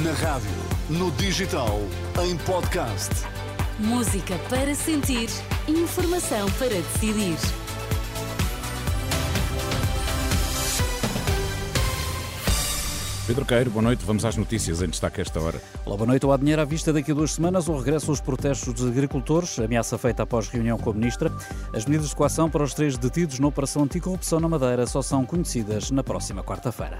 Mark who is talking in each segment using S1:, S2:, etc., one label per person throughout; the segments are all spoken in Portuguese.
S1: Na rádio, no digital, em podcast.
S2: Música para sentir, informação para decidir.
S3: Pedro Queiro, boa noite. Vamos às notícias em destaque esta hora.
S4: Olá, boa noite. O dinheiro à vista daqui a duas semanas. O regresso aos protestos dos agricultores, ameaça feita após reunião com a Ministra. As medidas de coação para os três detidos na Operação Anticorrupção na Madeira só são conhecidas na próxima quarta-feira.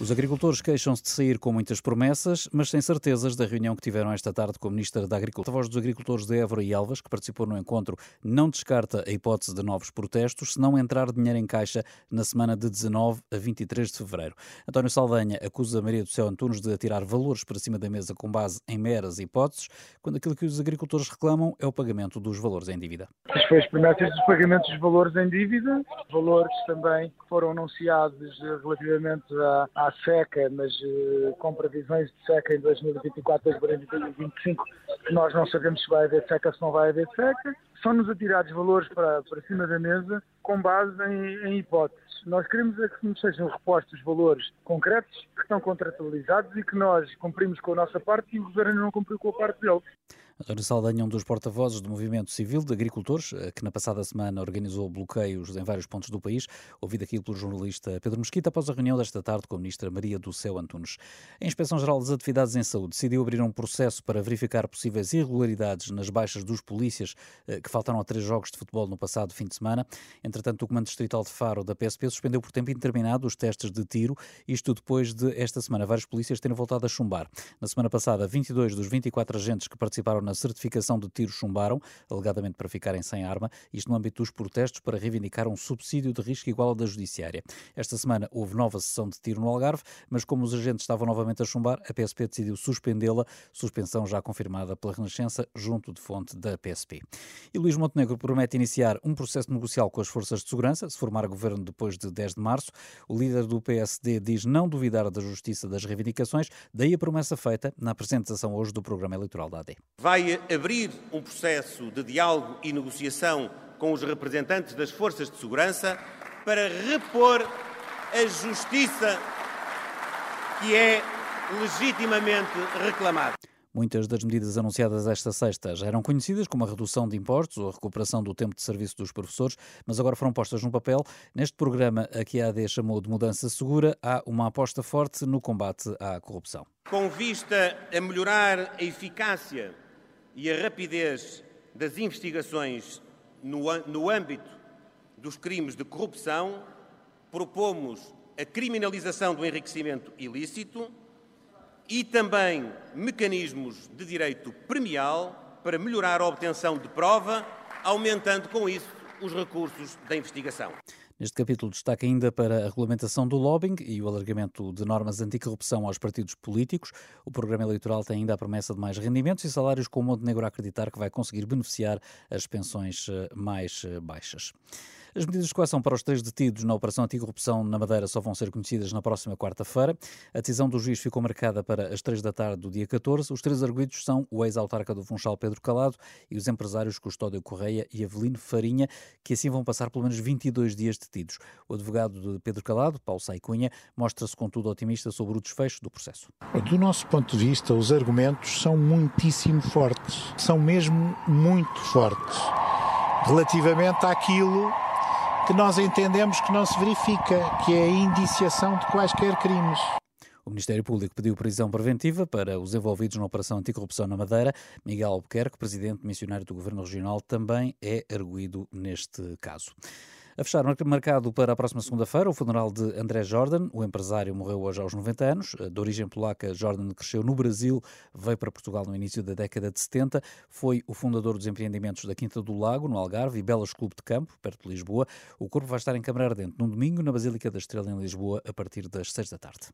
S4: Os agricultores queixam-se de sair com muitas promessas, mas sem certezas da reunião que tiveram esta tarde com o Ministro da Agricultura. A voz dos agricultores de Évora e Elvas, que participou no encontro, não descarta a hipótese de novos protestos se não entrar dinheiro em caixa na semana de 19 a 23 de fevereiro. António Saldanha acusa Maria do Céu Antunes de atirar valores para cima da mesa com base em meras hipóteses, quando aquilo que os agricultores reclamam é o pagamento dos valores em dívida.
S5: As as promessas dos pagamentos dos valores em dívida, valores também que foram anunciados relativamente à, seca, mas uh, com previsões de seca em 2024, 2025, nós não sabemos se vai haver seca ou se não vai haver seca. São-nos atirados valores para, para cima da mesa com base em, em hipóteses. Nós queremos é que nos sejam repostos valores concretos que estão contratualizados e que nós cumprimos com a nossa parte e o Governo não cumpriu com a parte dele.
S4: António Saldanha, um dos porta-vozes do Movimento Civil de Agricultores, eh, que na passada semana organizou bloqueios em vários pontos do país, ouvido aqui pelo jornalista Pedro Mesquita após a reunião desta tarde com a ministra Maria do Céu Antunes. A Inspeção-Geral das Atividades em Saúde decidiu abrir um processo para verificar possíveis irregularidades nas baixas dos polícias eh, que faltaram a três jogos de futebol no passado fim de semana. Entretanto, o Comando Distrital de Faro da PSP suspendeu por tempo indeterminado os testes de tiro, isto depois de esta semana vários polícias terem voltado a chumbar. Na semana passada, 22 dos 24 agentes que participaram na certificação de tiro chumbaram, alegadamente para ficarem sem arma, isto no âmbito dos protestos para reivindicar um subsídio de risco igual ao da Judiciária. Esta semana houve nova sessão de tiro no Algarve, mas como os agentes estavam novamente a chumbar, a PSP decidiu suspendê-la, suspensão já confirmada pela Renascença, junto de fonte da PSP. E Luís Montenegro promete iniciar um processo negocial com as forças de segurança, se formar governo depois de 10 de março. O líder do PSD diz não duvidar da justiça das reivindicações, daí a promessa feita na apresentação hoje do programa eleitoral da AD.
S6: Vai abrir um processo de diálogo e negociação com os representantes das forças de segurança para repor a justiça que é legitimamente reclamada.
S4: Muitas das medidas anunciadas esta sexta já eram conhecidas, como a redução de impostos ou a recuperação do tempo de serviço dos professores, mas agora foram postas no papel. Neste programa, a que a AD chamou de mudança segura, há uma aposta forte no combate à corrupção.
S6: Com vista a melhorar a eficácia e a rapidez das investigações no, no âmbito dos crimes de corrupção, propomos a criminalização do enriquecimento ilícito e também mecanismos de direito premial para melhorar a obtenção de prova, aumentando com isso os recursos da investigação.
S4: Neste capítulo destaca ainda para a regulamentação do lobbying e o alargamento de normas anticorrupção aos partidos políticos. O programa eleitoral tem ainda a promessa de mais rendimentos e salários com o Montenegro a acreditar que vai conseguir beneficiar as pensões eh, mais eh, baixas. As medidas de coação para os três detidos na Operação Anticorrupção na Madeira só vão ser conhecidas na próxima quarta-feira. A decisão do juiz ficou marcada para as três da tarde do dia 14. Os três arguídos são o ex-autarca do Funchal Pedro Calado e os empresários Custódio Correia e Avelino Farinha, que assim vão passar pelo menos 22 dias detidos. O advogado de Pedro Calado, Paulo Saicunha, mostra-se contudo otimista sobre o desfecho do processo.
S7: Do nosso ponto de vista, os argumentos são muitíssimo fortes. São mesmo muito fortes. Relativamente àquilo que nós entendemos que não se verifica, que é a indiciação de quaisquer crimes.
S4: O Ministério Público pediu prisão preventiva para os envolvidos na Operação Anticorrupção na Madeira. Miguel Albuquerque, presidente missionário do Governo Regional, também é arguído neste caso. A fechar, marcado para a próxima segunda-feira, o funeral de André Jordan. O empresário morreu hoje aos 90 anos. De origem polaca, Jordan cresceu no Brasil, veio para Portugal no início da década de 70. Foi o fundador dos empreendimentos da Quinta do Lago, no Algarve, e Belas Clube de Campo, perto de Lisboa. O corpo vai estar em Câmara Ardente no domingo, na Basílica da Estrela, em Lisboa, a partir das 6 da tarde.